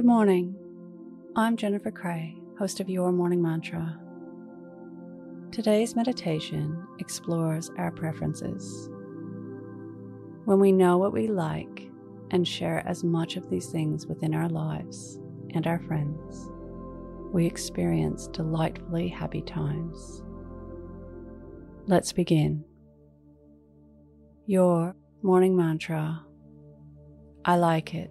Good morning. I'm Jennifer Cray, host of Your Morning Mantra. Today's meditation explores our preferences. When we know what we like and share as much of these things within our lives and our friends, we experience delightfully happy times. Let's begin. Your morning mantra I like it.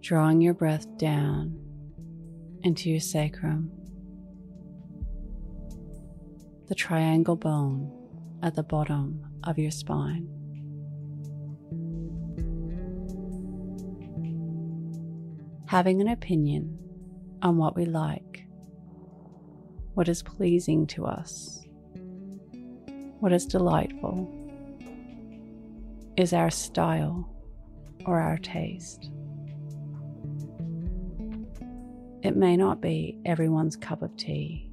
Drawing your breath down into your sacrum, the triangle bone at the bottom of your spine. Having an opinion on what we like, what is pleasing to us what is delightful is our style or our taste. It may not be everyone's cup of tea,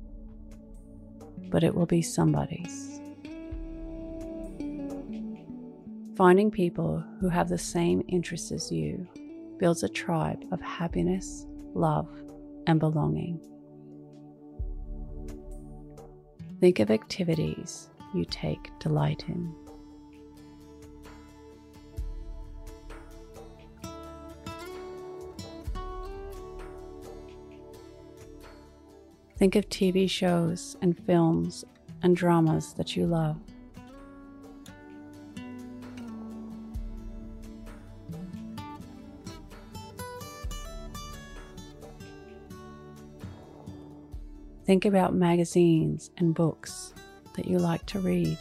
but it will be somebody's. Finding people who have the same interests as you builds a tribe of happiness, love, and belonging. Think of activities you take delight in. Think of TV shows and films and dramas that you love. Think about magazines and books that you like to read.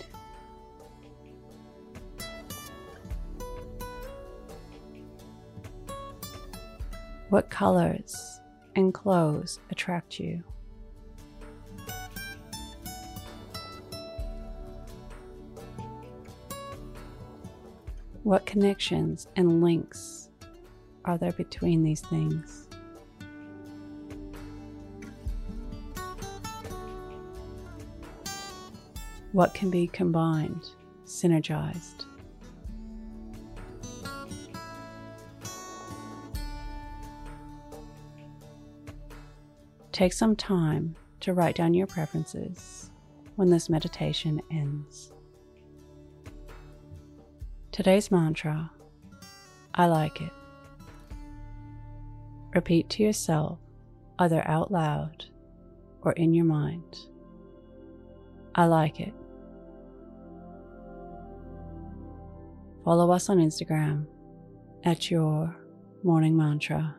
What colors and clothes attract you? What connections and links are there between these things? What can be combined, synergized? Take some time to write down your preferences when this meditation ends. Today's mantra I like it. Repeat to yourself, either out loud or in your mind. I like it. Follow us on Instagram at your morning mantra.